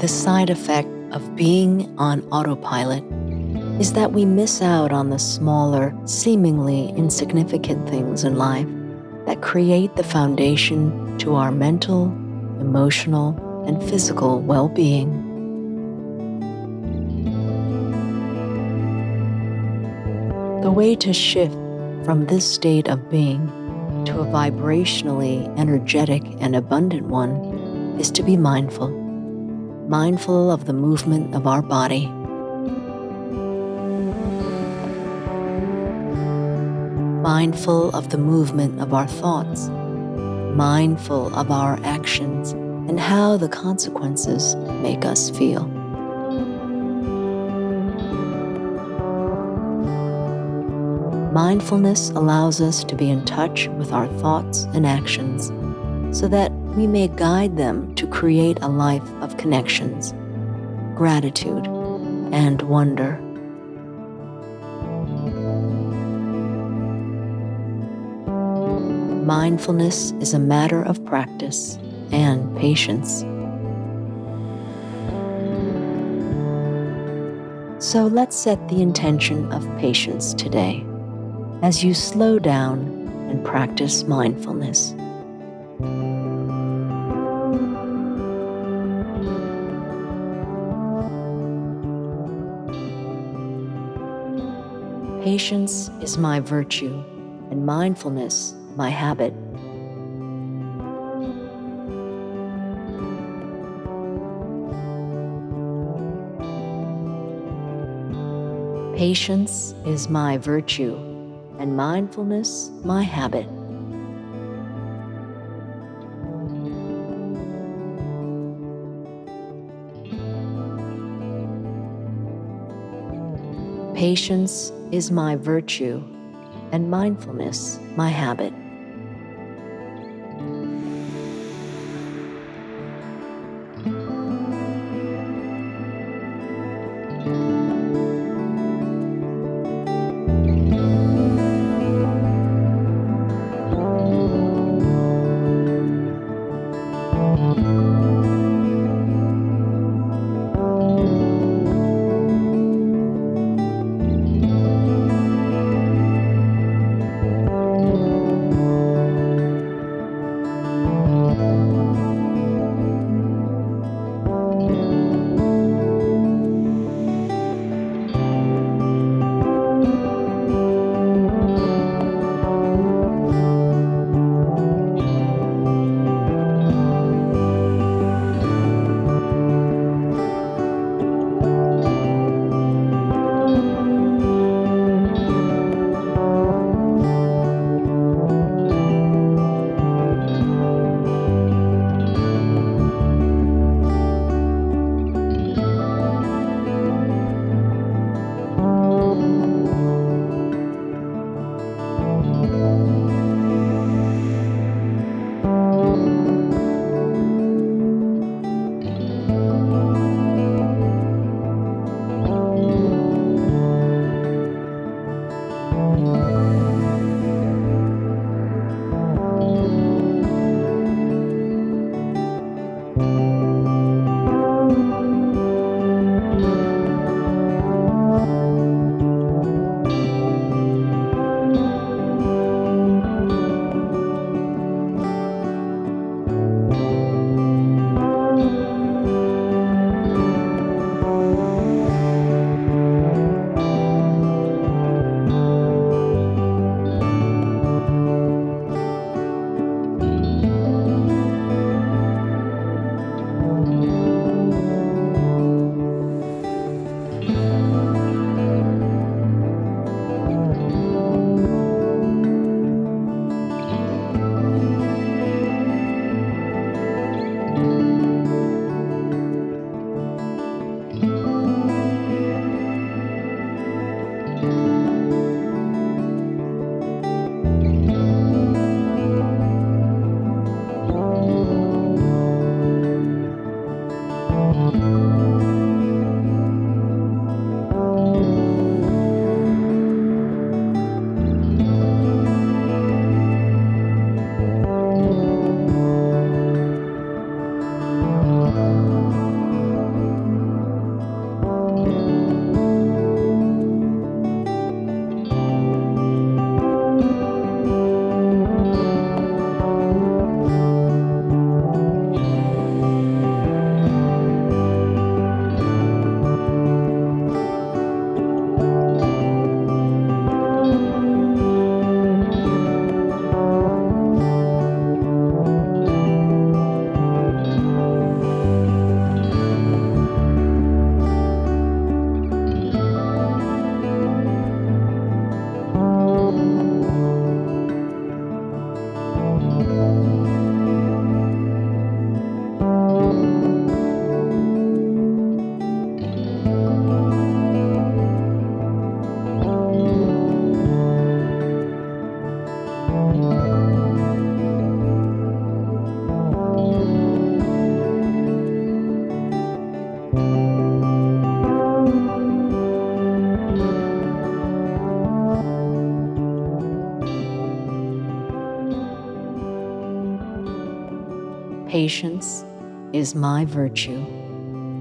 The side effect of being on autopilot is that we miss out on the smaller, seemingly insignificant things in life that create the foundation to our mental, emotional, and physical well being. The way to shift from this state of being to a vibrationally energetic and abundant one is to be mindful mindful of the movement of our body. Mindful of the movement of our thoughts, mindful of our actions and how the consequences make us feel. Mindfulness allows us to be in touch with our thoughts and actions so that we may guide them create a life of connections, gratitude, and wonder. Mindfulness is a matter of practice and patience. So let's set the intention of patience today as you slow down and practice mindfulness. Patience is my virtue, and mindfulness my habit. Patience is my virtue, and mindfulness my habit. Patience is my virtue, and mindfulness my habit. Patience is my virtue,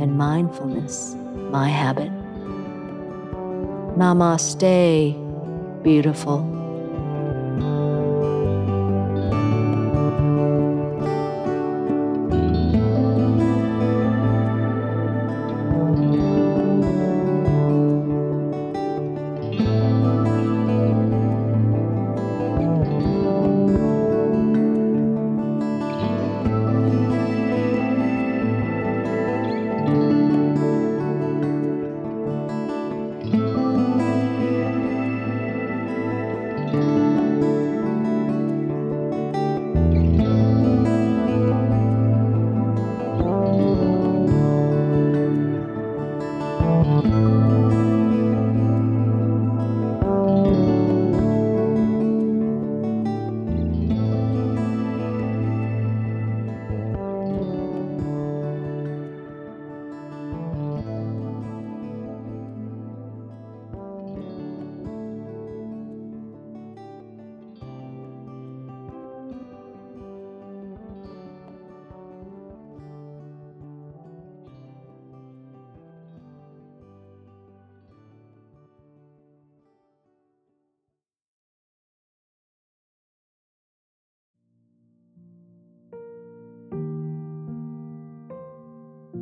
and mindfulness my habit. Namaste, beautiful.